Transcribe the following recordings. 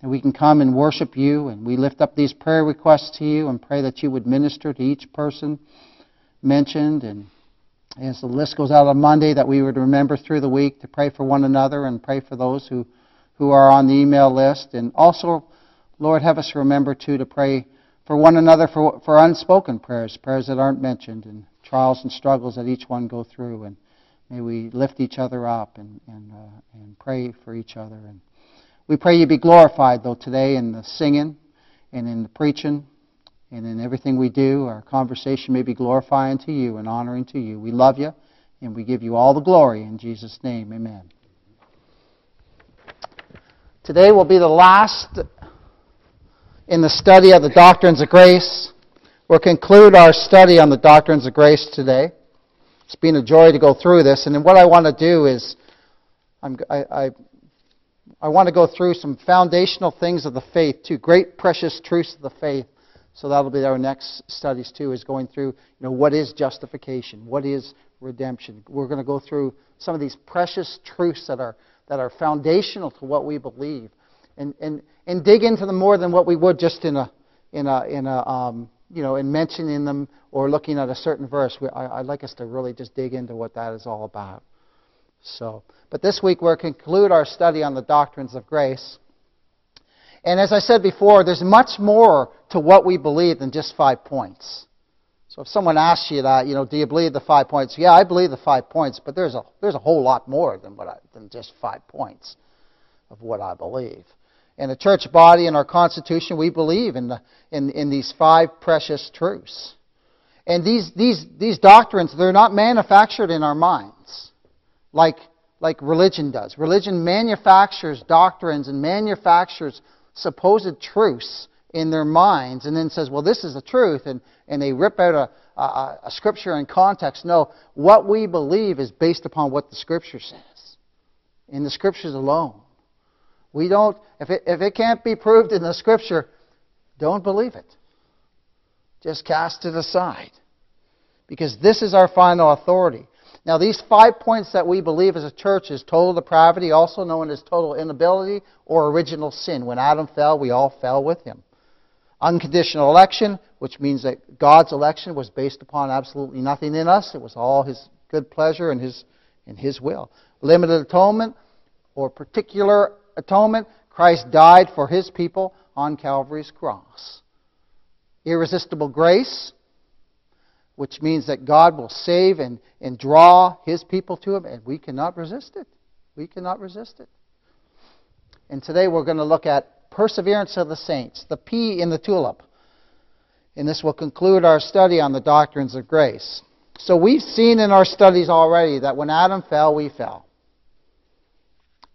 And we can come and worship you, and we lift up these prayer requests to you and pray that you would minister to each person mentioned. And as the list goes out on Monday, that we would remember through the week to pray for one another and pray for those who, who are on the email list. And also, Lord, have us remember, too, to pray for one another for, for unspoken prayers, prayers that aren't mentioned, and trials and struggles that each one go through. And may we lift each other up and, and, uh, and pray for each other. And we pray you be glorified, though, today in the singing and in the preaching and in everything we do. Our conversation may be glorifying to you and honoring to you. We love you and we give you all the glory in Jesus' name. Amen. Today will be the last in the study of the doctrines of grace. We'll conclude our study on the doctrines of grace today. It's been a joy to go through this, and what I want to do is I, I, I want to go through some foundational things of the faith, two great precious truths of the faith. So that'll be our next studies too, is going through, you know, what is justification? What is redemption? We're going to go through some of these precious truths that are, that are foundational to what we believe. And, and, and dig into them more than what we would just in a, in a, in a um, you know, in mentioning them or looking at a certain verse. I, I'd like us to really just dig into what that is all about. So, but this week we'll conclude our study on the doctrines of grace. And as I said before, there's much more to what we believe than just five points. So if someone asks you that, you know, do you believe the five points? Yeah, I believe the five points, but there's a there's a whole lot more than what I, than just five points of what I believe. In the church body and our constitution, we believe in the in, in these five precious truths. And these these these doctrines, they're not manufactured in our minds like, like religion does. Religion manufactures doctrines and manufactures supposed truths in their minds and then says, well, this is the truth, and, and they rip out a, a, a scripture in context. No, what we believe is based upon what the scripture says, in the scriptures alone. We don't, if it, if it can't be proved in the scripture, don't believe it. Just cast it aside. Because this is our final authority. Now, these five points that we believe as a church is total depravity, also known as total inability or original sin. When Adam fell, we all fell with him. Unconditional election, which means that God's election was based upon absolutely nothing in us. It was all his good pleasure and his, and his will. Limited atonement or particular atonement, Christ died for his people on Calvary's cross. Irresistible grace, which means that God will save and, and draw his people to him, and we cannot resist it. We cannot resist it. And today we're going to look at perseverance of the saints, the P in the tulip. And this will conclude our study on the doctrines of grace. So we've seen in our studies already that when Adam fell, we fell.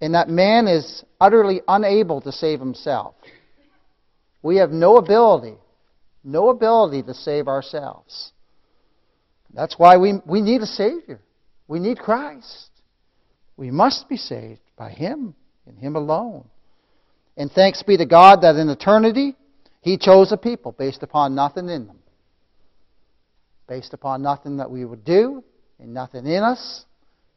And that man is utterly unable to save himself. We have no ability, no ability to save ourselves. That's why we, we need a Savior. We need Christ. We must be saved by Him and Him alone. And thanks be to God that in eternity, He chose a people based upon nothing in them. Based upon nothing that we would do and nothing in us.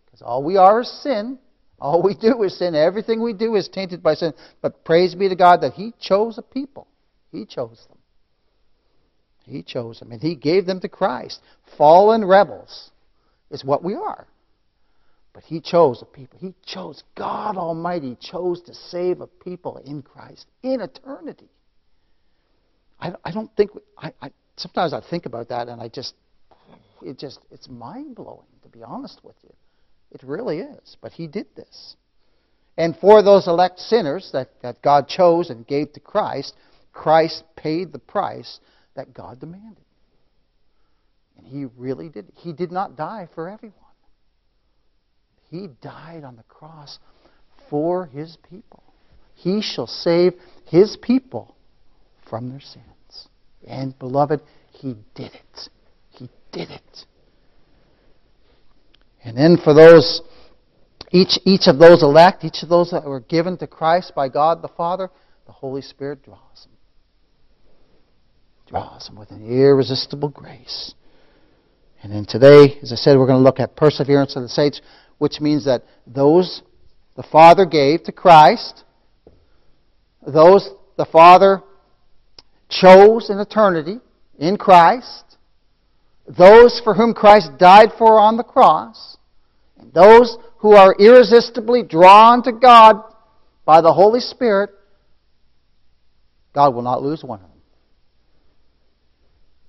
Because all we are is sin. All we do is sin. Everything we do is tainted by sin. But praise be to God that He chose a people. He chose them. He chose them, and He gave them to Christ. Fallen rebels is what we are. But He chose a people. He chose, God Almighty chose to save a people in Christ in eternity. I, I don't think, I, I, sometimes I think about that and I just, it just, it's mind blowing, to be honest with you. It really is. But He did this. And for those elect sinners that, that God chose and gave to Christ, Christ paid the price that God demanded. And he really did. He did not die for everyone. He died on the cross for his people. He shall save his people from their sins. And, beloved, he did it. He did it. And then for those, each, each of those elect, each of those that were given to Christ by God the Father, the Holy Spirit draws them draws them with an irresistible grace. And then today, as I said, we're going to look at perseverance of the saints, which means that those the Father gave to Christ, those the Father chose in eternity in Christ, those for whom Christ died for on the cross, and those who are irresistibly drawn to God by the Holy Spirit, God will not lose one of them.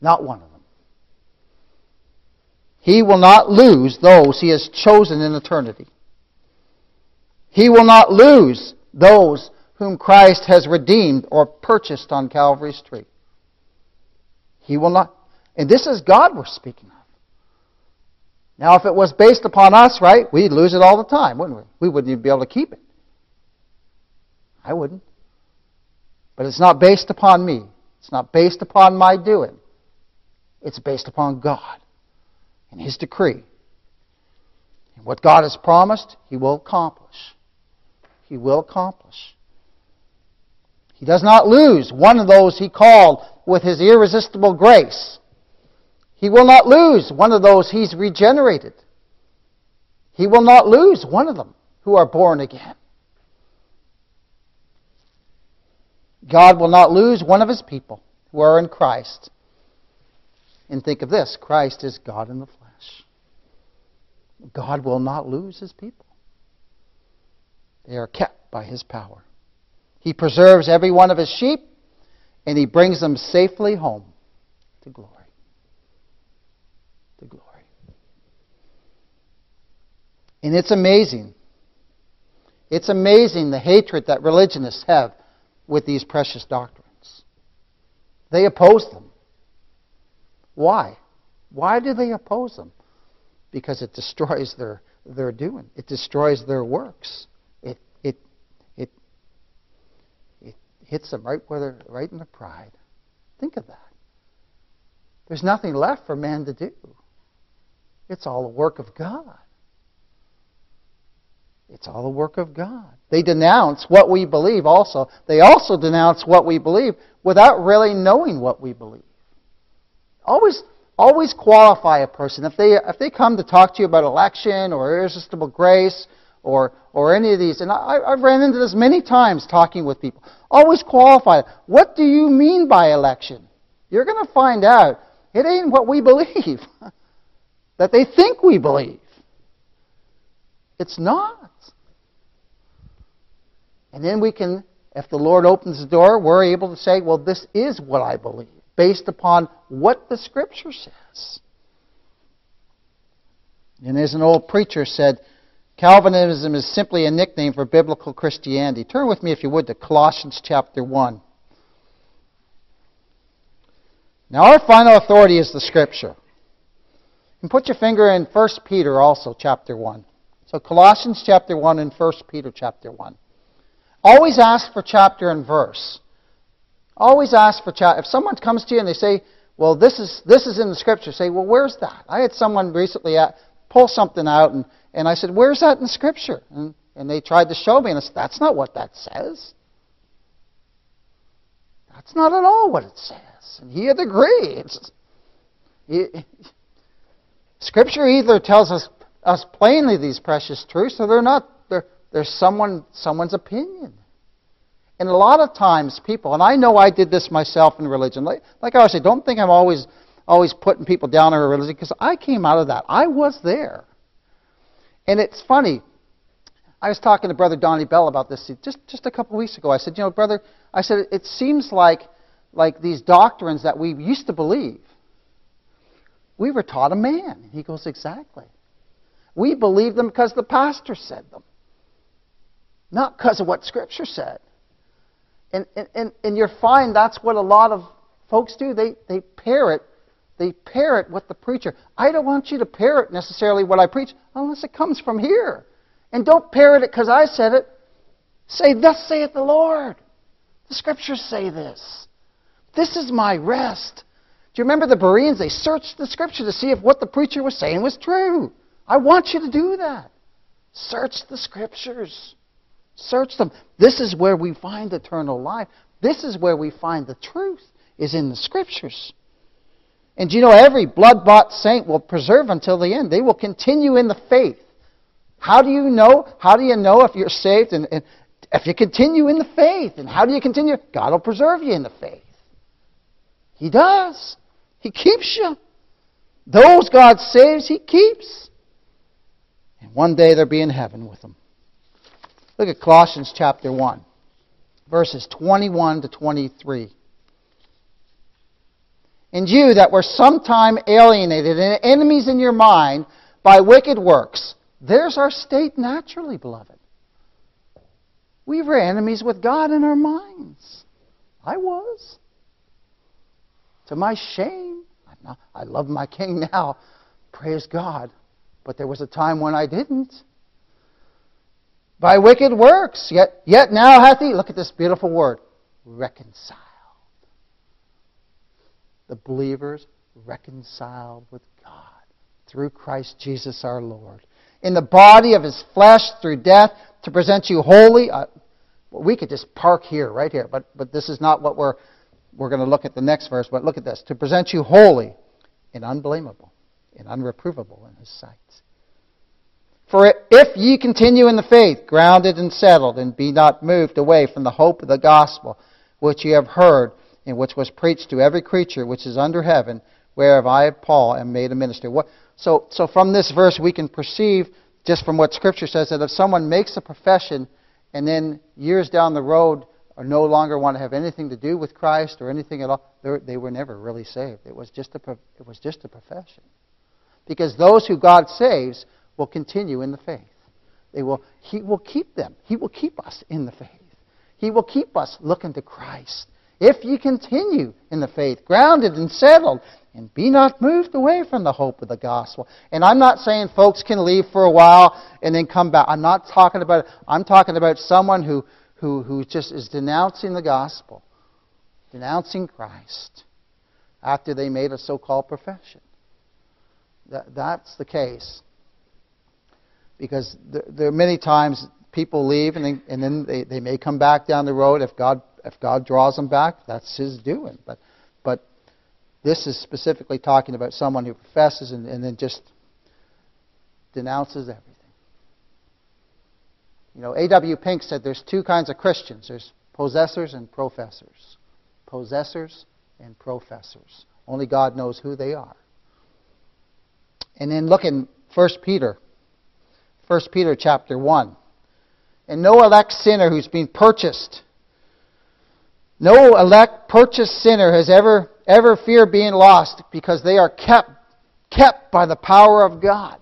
Not one of them. He will not lose those he has chosen in eternity. He will not lose those whom Christ has redeemed or purchased on Calvary's tree. He will not. And this is God we're speaking of. Now, if it was based upon us, right, we'd lose it all the time, wouldn't we? We wouldn't even be able to keep it. I wouldn't. But it's not based upon me. It's not based upon my doing. It's based upon God and His decree. And what God has promised, He will accomplish. He will accomplish. He does not lose one of those He called with His irresistible grace. He will not lose one of those He's regenerated. He will not lose one of them who are born again. God will not lose one of His people who are in Christ. And think of this Christ is God in the flesh. God will not lose his people, they are kept by his power. He preserves every one of his sheep, and he brings them safely home to glory. To glory. And it's amazing. It's amazing the hatred that religionists have with these precious doctrines. They oppose them. Why? Why do they oppose them? Because it destroys their, their doing. It destroys their works. It, it, it, it hits them right, where they're, right in their pride. Think of that. There's nothing left for man to do. It's all the work of God. It's all the work of God. They denounce what we believe also. They also denounce what we believe without really knowing what we believe. Always, always qualify a person. If they, if they come to talk to you about election or irresistible grace or, or any of these, and I, I've ran into this many times talking with people, always qualify. What do you mean by election? You're going to find out it ain't what we believe, that they think we believe. It's not. And then we can, if the Lord opens the door, we're able to say, well, this is what I believe based upon what the Scripture says. And as an old preacher said, Calvinism is simply a nickname for biblical Christianity. Turn with me, if you would, to Colossians chapter 1. Now, our final authority is the Scripture. And put your finger in 1 Peter also, chapter 1. So, Colossians chapter 1 and 1 Peter chapter 1. Always ask for chapter and verse. Always ask for child. If someone comes to you and they say, well, this is, this is in the scripture, say, well, where's that? I had someone recently at, pull something out, and, and I said, where's that in the scripture? And, and they tried to show me, and I said, that's not what that says. That's not at all what it says. And he had agreed. Scripture either tells us, us plainly these precious truths, or they're not. They're, they're someone, someone's opinion. And a lot of times people, and I know I did this myself in religion, like, like I always say, don't think I'm always, always putting people down in religion, because I came out of that. I was there. And it's funny. I was talking to Brother Donnie Bell about this just, just a couple of weeks ago. I said, you know, brother, I said, it seems like, like these doctrines that we used to believe, we were taught a man. He goes, exactly. We believe them because the pastor said them, not because of what Scripture said. And, and, and you find that's what a lot of folks do. They, they parrot they parrot what the preacher. I don't want you to parrot necessarily what I preach unless it comes from here. And don't parrot it because I said it. Say, Thus saith the Lord. The scriptures say this. This is my rest. Do you remember the Bereans? They searched the scripture to see if what the preacher was saying was true. I want you to do that. Search the scriptures. Search them. This is where we find eternal life. This is where we find the truth, is in the Scriptures. And you know, every blood bought saint will preserve until the end. They will continue in the faith. How do you know? How do you know if you're saved? And, and If you continue in the faith, and how do you continue? God will preserve you in the faith. He does. He keeps you. Those God saves, He keeps. And one day they'll be in heaven with Him. Look at Colossians chapter 1, verses 21 to 23. And you that were sometime alienated and enemies in your mind by wicked works. There's our state naturally, beloved. We were enemies with God in our minds. I was. To my shame. Not, I love my king now. Praise God. But there was a time when I didn't. By wicked works. Yet, yet now hath he, look at this beautiful word, reconciled. The believers reconciled with God through Christ Jesus our Lord. In the body of his flesh through death to present you holy. Uh, we could just park here, right here, but, but this is not what we're we're going to look at the next verse, but look at this. To present you holy and unblameable and unreprovable in his sight. For if ye continue in the faith, grounded and settled, and be not moved away from the hope of the gospel, which ye have heard, and which was preached to every creature which is under heaven, whereof I, Paul, am made a minister. What, so, so from this verse, we can perceive, just from what Scripture says, that if someone makes a profession and then years down the road or no longer want to have anything to do with Christ or anything at all, they were never really saved. It was just a, it was just a profession. Because those who God saves will continue in the faith. They will, he will keep them. He will keep us in the faith. He will keep us looking to Christ. If you continue in the faith, grounded and settled, and be not moved away from the hope of the gospel. And I'm not saying folks can leave for a while and then come back. I'm not talking about I'm talking about someone who who, who just is denouncing the gospel, denouncing Christ after they made a so called profession. That, that's the case. Because there, there, are many times people leave and, they, and then they, they may come back down the road if God, if God draws them back, that's His doing. But, but this is specifically talking about someone who professes and, and then just denounces everything. You know, A.W. Pink said there's two kinds of Christians there's possessors and professors. Possessors and professors. Only God knows who they are. And then look in 1 Peter. 1 Peter chapter 1. And no elect sinner who's been purchased, no elect purchased sinner has ever ever feared being lost because they are kept kept by the power of God.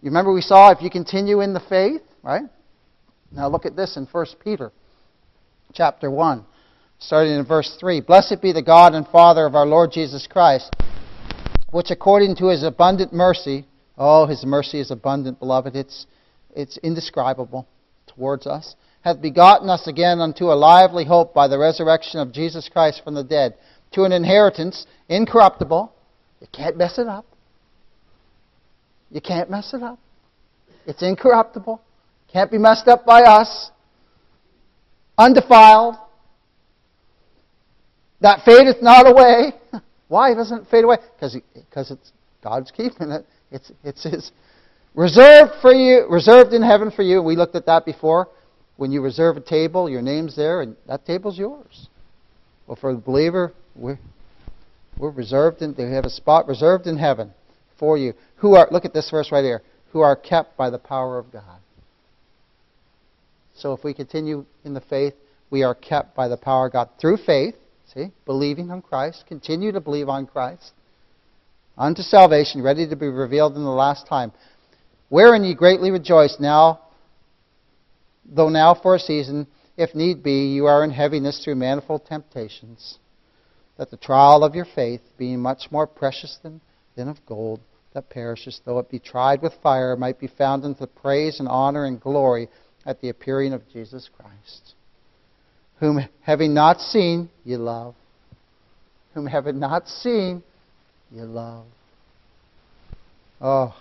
You remember we saw if you continue in the faith, right? Now look at this in 1 Peter chapter 1, starting in verse 3. Blessed be the God and Father of our Lord Jesus Christ, which according to his abundant mercy, oh, his mercy is abundant, beloved, it's, it's indescribable towards us, hath begotten us again unto a lively hope by the resurrection of Jesus Christ from the dead, to an inheritance incorruptible. You can't mess it up. You can't mess it up. It's incorruptible can't be messed up by us. Undefiled. That fadeth not away. Why doesn't it fade away? Because it's God's keeping it. It's it's His reserved for you, reserved in heaven for you. We looked at that before. When you reserve a table, your name's there, and that table's yours. Well, for the believer, we're we're reserved in. They have a spot reserved in heaven for you. Who are? Look at this verse right here. Who are kept by the power of God. So if we continue in the faith, we are kept by the power of God through faith, see, believing on Christ, continue to believe on Christ, unto salvation, ready to be revealed in the last time. Wherein ye greatly rejoice now, though now for a season, if need be, you are in heaviness through manifold temptations, that the trial of your faith, being much more precious than, than of gold that perishes, though it be tried with fire, might be found unto praise and honor and glory at the appearing of Jesus Christ, whom having not seen, ye love. Whom having not seen, ye love. Oh,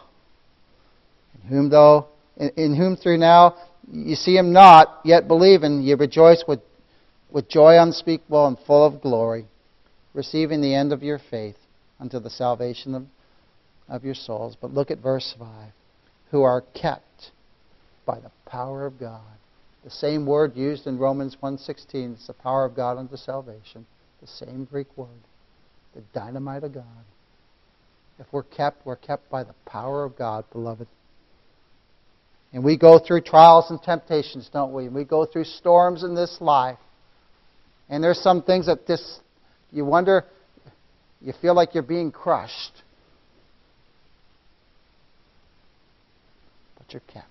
in whom though, in, in whom through now you see him not, yet believing, ye rejoice with, with joy unspeakable and full of glory, receiving the end of your faith unto the salvation of, of your souls. But look at verse 5 who are kept by the power of God The same word used in Romans 1.16. It's the power of God unto salvation. The same Greek word. The dynamite of God. If we're kept, we're kept by the power of God, beloved. And we go through trials and temptations, don't we? And we go through storms in this life. And there's some things that this you wonder, you feel like you're being crushed. But you're kept.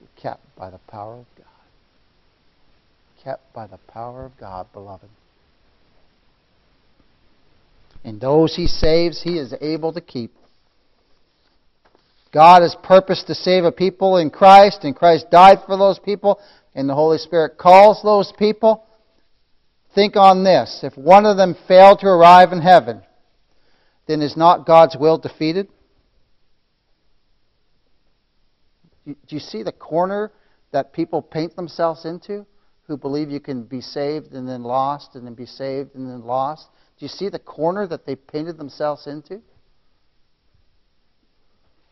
You're kept by the power of God. Kept by the power of God, beloved. And those he saves, he is able to keep. God has purposed to save a people in Christ, and Christ died for those people, and the Holy Spirit calls those people. Think on this. If one of them failed to arrive in heaven, then is not God's will defeated? Do you see the corner that people paint themselves into who believe you can be saved and then lost and then be saved and then lost? Do you see the corner that they painted themselves into?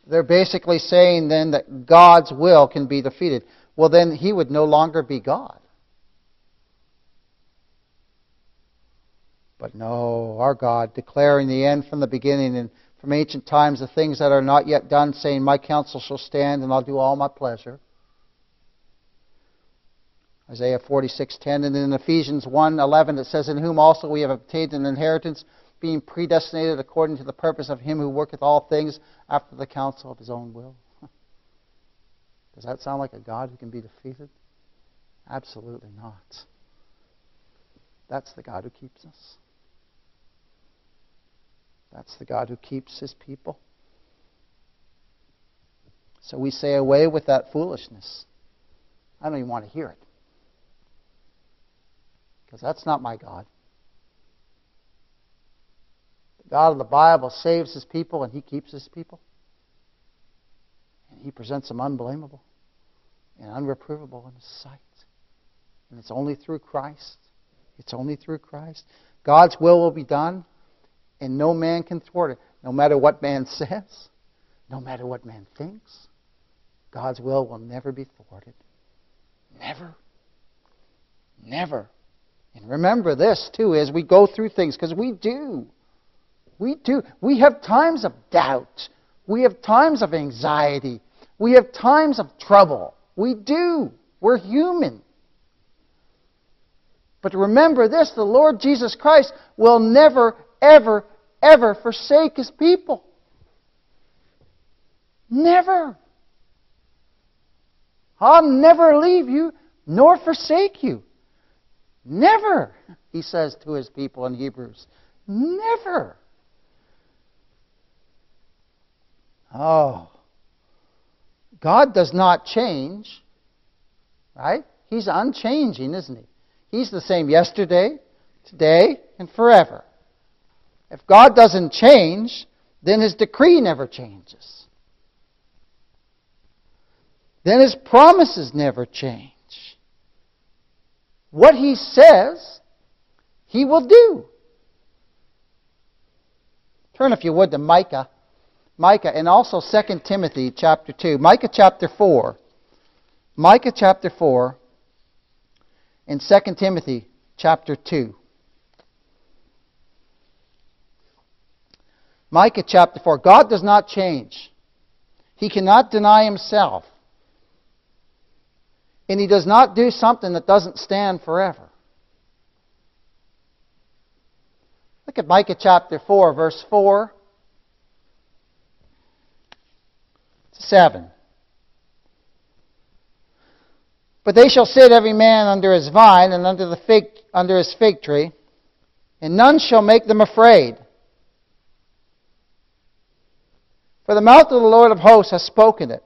They're basically saying then that God's will can be defeated. Well, then he would no longer be God. But no, our God, declaring the end from the beginning and from ancient times the things that are not yet done, saying, My counsel shall stand and I'll do all my pleasure. Isaiah 46:10 and in Ephesians 1:11 it says in whom also we have obtained an inheritance being predestinated according to the purpose of him who worketh all things after the counsel of his own will. Does that sound like a God who can be defeated? Absolutely not. That's the God who keeps us. That's the God who keeps his people. So we say, away with that foolishness. I don't even want to hear it. Because that's not my God. God of the Bible saves his people and he keeps his people. And he presents them unblameable and unreprovable in his sight. And it's only through Christ. It's only through Christ. God's will will be done and no man can thwart it. No matter what man says, no matter what man thinks, God's will will never be thwarted. Never. Never. And remember this, too, as we go through things, because we do. We do. We have times of doubt. We have times of anxiety. We have times of trouble. We do. We're human. But remember this the Lord Jesus Christ will never, ever, ever forsake his people. Never. I'll never leave you nor forsake you. Never, he says to his people in Hebrews. Never. Oh. God does not change, right? He's unchanging, isn't he? He's the same yesterday, today, and forever. If God doesn't change, then his decree never changes. Then his promises never change. What he says, he will do. Turn, if you would, to Micah. Micah and also 2 Timothy chapter 2. Micah chapter 4. Micah chapter 4 and 2 Timothy chapter 2. Micah chapter 4. God does not change. He cannot deny himself. And he does not do something that doesn't stand forever. Look at Micah chapter 4, verse 4 to 7. But they shall sit every man under his vine and under, the fig, under his fig tree, and none shall make them afraid. For the mouth of the Lord of hosts has spoken it.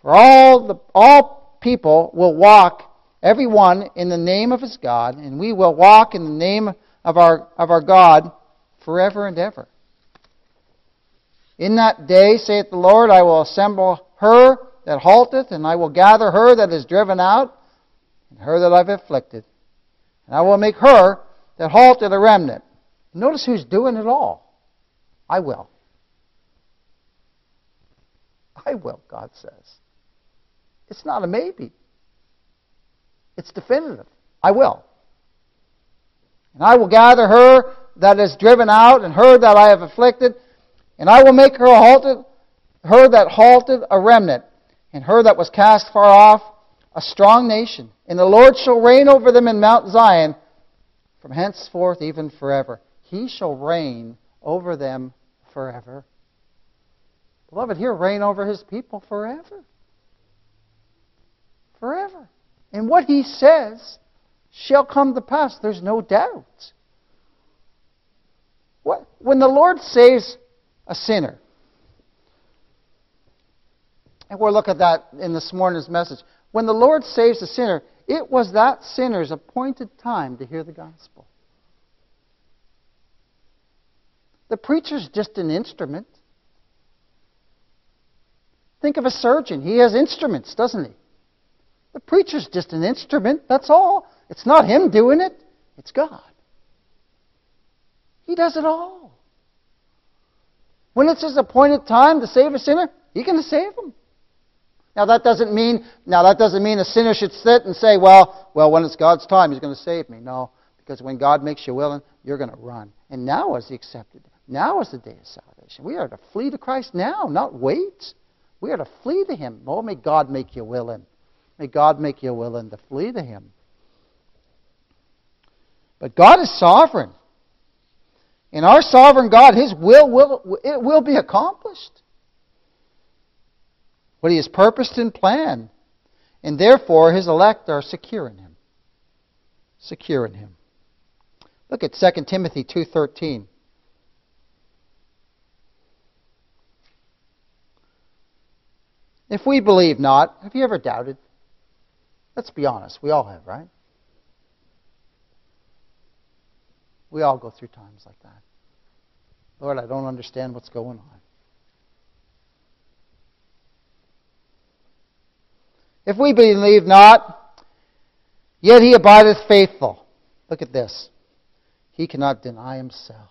For all, the, all people will walk, every one, in the name of his God, and we will walk in the name of our, of our God forever and ever. In that day, saith the Lord, I will assemble her that halteth, and I will gather her that is driven out, and her that I've afflicted. And I will make her that halted a remnant. Notice who's doing it all. I will. I will, God says. It's not a maybe. It's definitive. I will. And I will gather her that is driven out, and her that I have afflicted, and I will make her halted, her that halted a remnant, and her that was cast far off a strong nation. And the Lord shall reign over them in Mount Zion from henceforth even forever. He shall reign over them forever. Beloved, he'll reign over his people forever. Forever. And what he says shall come to pass. There's no doubt. What, when the Lord saves a sinner, and we'll look at that in this morning's message. When the Lord saves a sinner, it was that sinner's appointed time to hear the gospel. The preacher's just an instrument. Think of a surgeon. He has instruments, doesn't he? The preacher's just an instrument, that's all. It's not him doing it, it's God. He does it all. When it's his appointed time to save a sinner, he's going to save him. Now that doesn't mean now that doesn't mean a sinner should sit and say, "Well, well, when it's God's time, He's going to save me." No, because when God makes you willing, you're going to run. And now is the accepted. Now is the day of salvation. We are to flee to Christ now, not wait. We are to flee to Him. Oh, may God make you willing. May God make you willing to flee to Him. But God is sovereign. In our sovereign God, His will will it will be accomplished. What He has purposed and planned. And therefore His elect are secure in Him. Secure in Him. Look at 2 Timothy 2.13. If we believe not, have you ever doubted? Let's be honest. We all have, right? We all go through times like that. Lord, I don't understand what's going on. If we believe not, yet he abideth faithful. Look at this. He cannot deny himself.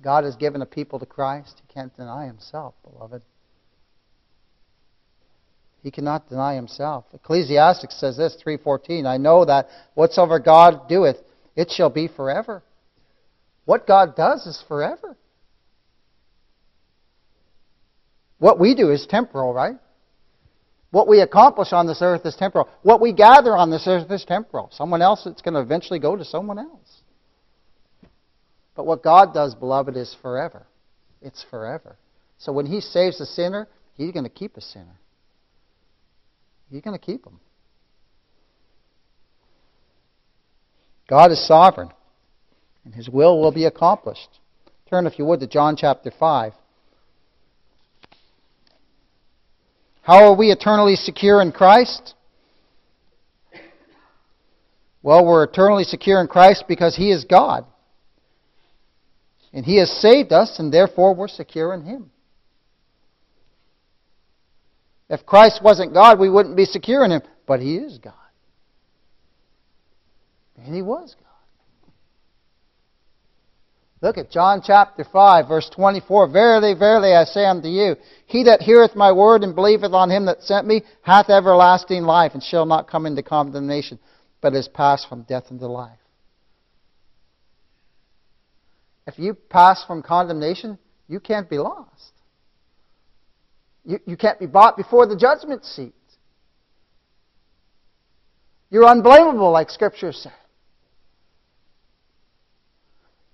God has given a people to Christ. He can't deny himself, beloved. He cannot deny himself. Ecclesiastes says this, 3.14, I know that whatsoever God doeth, it shall be forever. What God does is forever. What we do is temporal, right? What we accomplish on this earth is temporal. What we gather on this earth is temporal. Someone else, it's going to eventually go to someone else. But what God does, beloved, is forever. It's forever. So when He saves a sinner, He's going to keep a sinner. He's going to keep them. God is sovereign, and His will will be accomplished. Turn, if you would, to John chapter 5. How are we eternally secure in Christ? Well, we're eternally secure in Christ because He is God. And He has saved us, and therefore we're secure in Him. If Christ wasn't God, we wouldn't be secure in Him. But He is God. And He was God. Look at John chapter 5, verse 24. Verily, verily, I say unto you, he that heareth my word and believeth on him that sent me hath everlasting life, and shall not come into condemnation, but is passed from death into life. If you pass from condemnation, you can't be lost. You, you can't be bought before the judgment seat. You're unblameable, like Scripture said.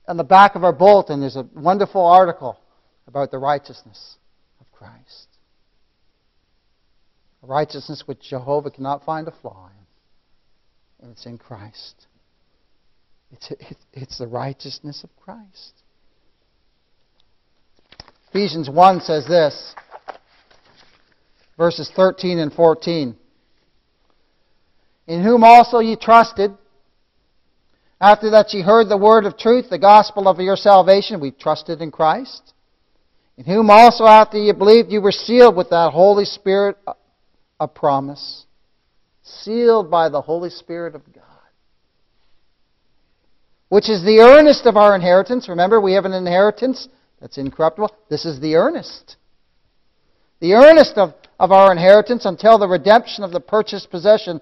On the back of our bulletin, there's a wonderful article about the righteousness of Christ. A righteousness which Jehovah cannot find a flaw in. And it's in Christ. It's, it's the righteousness of Christ. Ephesians 1 says this, verses 13 and 14. In whom also ye trusted, after that ye heard the word of truth, the gospel of your salvation, we trusted in Christ. In whom also after ye believed, you were sealed with that Holy Spirit of promise. Sealed by the Holy Spirit of God which is the earnest of our inheritance. Remember, we have an inheritance that's incorruptible. This is the earnest. the earnest of, of our inheritance until the redemption of the purchased possession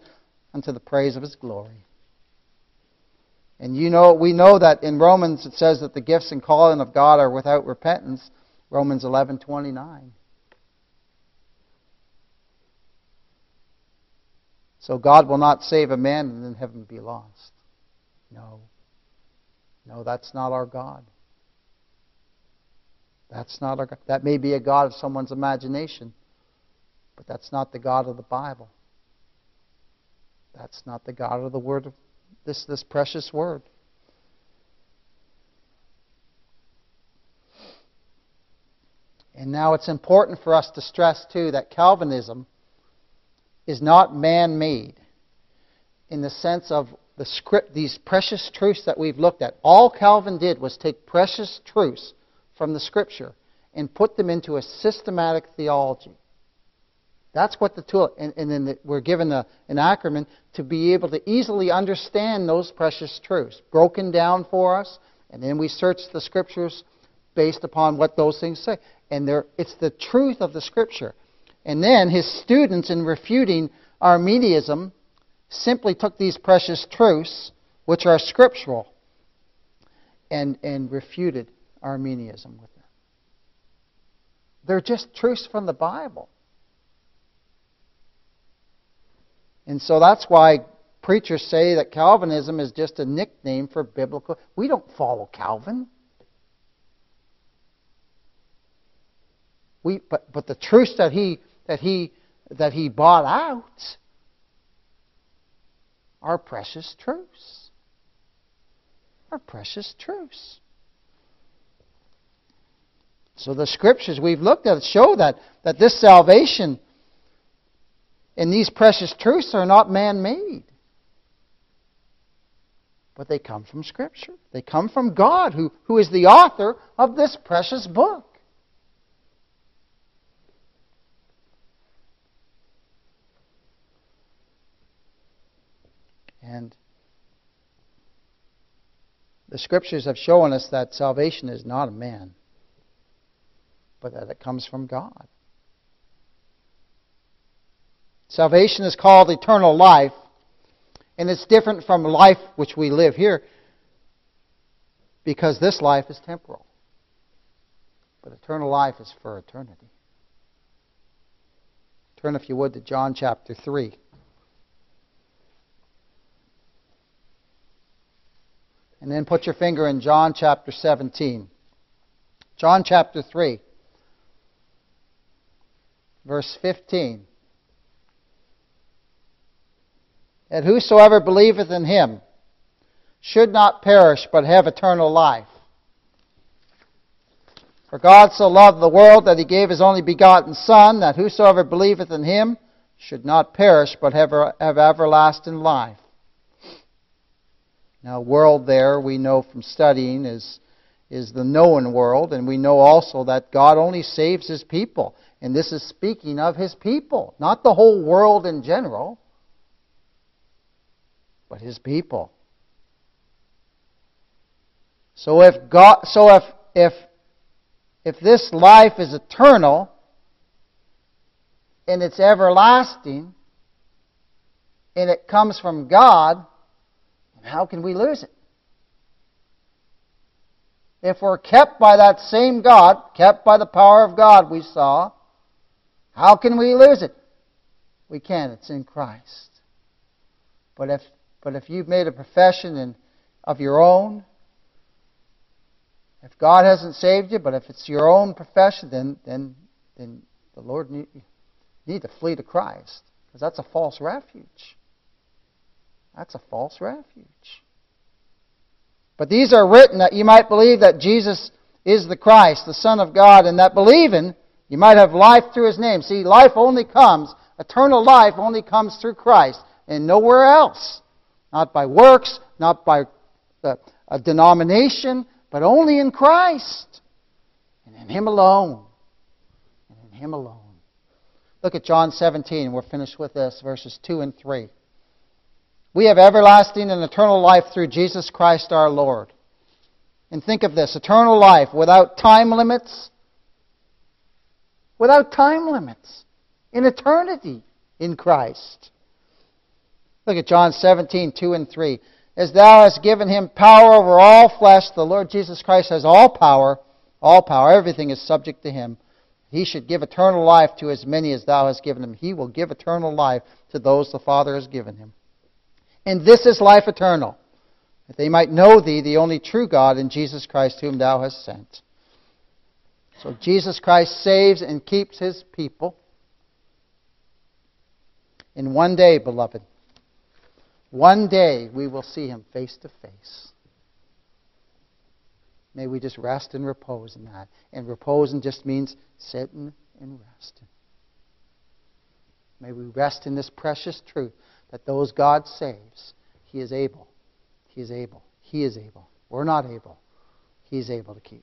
unto the praise of his glory. And you know, we know that in Romans it says that the gifts and calling of God are without repentance. Romans 11:29. So God will not save a man and then heaven be lost. No. No, that's not our God. That's not our God. That may be a God of someone's imagination, but that's not the God of the Bible. That's not the God of the Word of this, this precious Word. And now it's important for us to stress, too, that Calvinism is not man made in the sense of the script, these precious truths that we've looked at. All Calvin did was take precious truths from the Scripture and put them into a systematic theology. That's what the tool, and, and then the, we're given the, an acronym to be able to easily understand those precious truths, broken down for us, and then we search the Scriptures based upon what those things say. And it's the truth of the Scripture. And then his students, in refuting Arminianism, simply took these precious truths, which are scriptural, and, and refuted Arminianism with them. They're just truths from the Bible. And so that's why preachers say that Calvinism is just a nickname for biblical. We don't follow Calvin. We, but, but the truths that he that he, that he bought out are precious truths. Are precious truths. So the scriptures we've looked at show that, that this salvation and these precious truths are not man made. But they come from Scripture. They come from God, who, who is the author of this precious book. And the scriptures have shown us that salvation is not a man, but that it comes from God. Salvation is called eternal life, and it's different from life which we live here because this life is temporal. But eternal life is for eternity. Turn, if you would, to John chapter 3. And then put your finger in John chapter 17. John chapter 3, verse 15. That whosoever believeth in him should not perish, but have eternal life. For God so loved the world that he gave his only begotten Son, that whosoever believeth in him should not perish, but have, have everlasting life. Now, world there, we know from studying, is, is the known world, and we know also that God only saves His people. And this is speaking of His people, not the whole world in general, but His people. So if God, so if, if, if this life is eternal, and it's everlasting, and it comes from God, how can we lose it? If we're kept by that same God, kept by the power of God we saw, how can we lose it? We can't. It's in Christ. But if, but if you've made a profession of your own, if God hasn't saved you, but if it's your own profession, then, then, then the Lord need, need to flee to Christ. Because that's a false refuge. That's a false refuge. But these are written that you might believe that Jesus is the Christ, the Son of God, and that believing you might have life through His name. See, life only comes, eternal life only comes through Christ and nowhere else. Not by works, not by uh, a denomination, but only in Christ and in Him alone. And in Him alone. Look at John 17. We're finished with this, verses 2 and 3. We have everlasting and eternal life through Jesus Christ our Lord. And think of this eternal life without time limits, without time limits, in eternity in Christ. Look at John 17, 2 and 3. As thou hast given him power over all flesh, the Lord Jesus Christ has all power, all power, everything is subject to him. He should give eternal life to as many as thou hast given him. He will give eternal life to those the Father has given him. And this is life eternal, that they might know thee, the only true God, and Jesus Christ, whom thou hast sent. So Jesus Christ saves and keeps his people. In one day, beloved, one day we will see him face to face. May we just rest and repose in that. And reposing just means sitting and resting. May we rest in this precious truth that those God saves, He is able. He is able. He is able. We're not able. He is able to keep.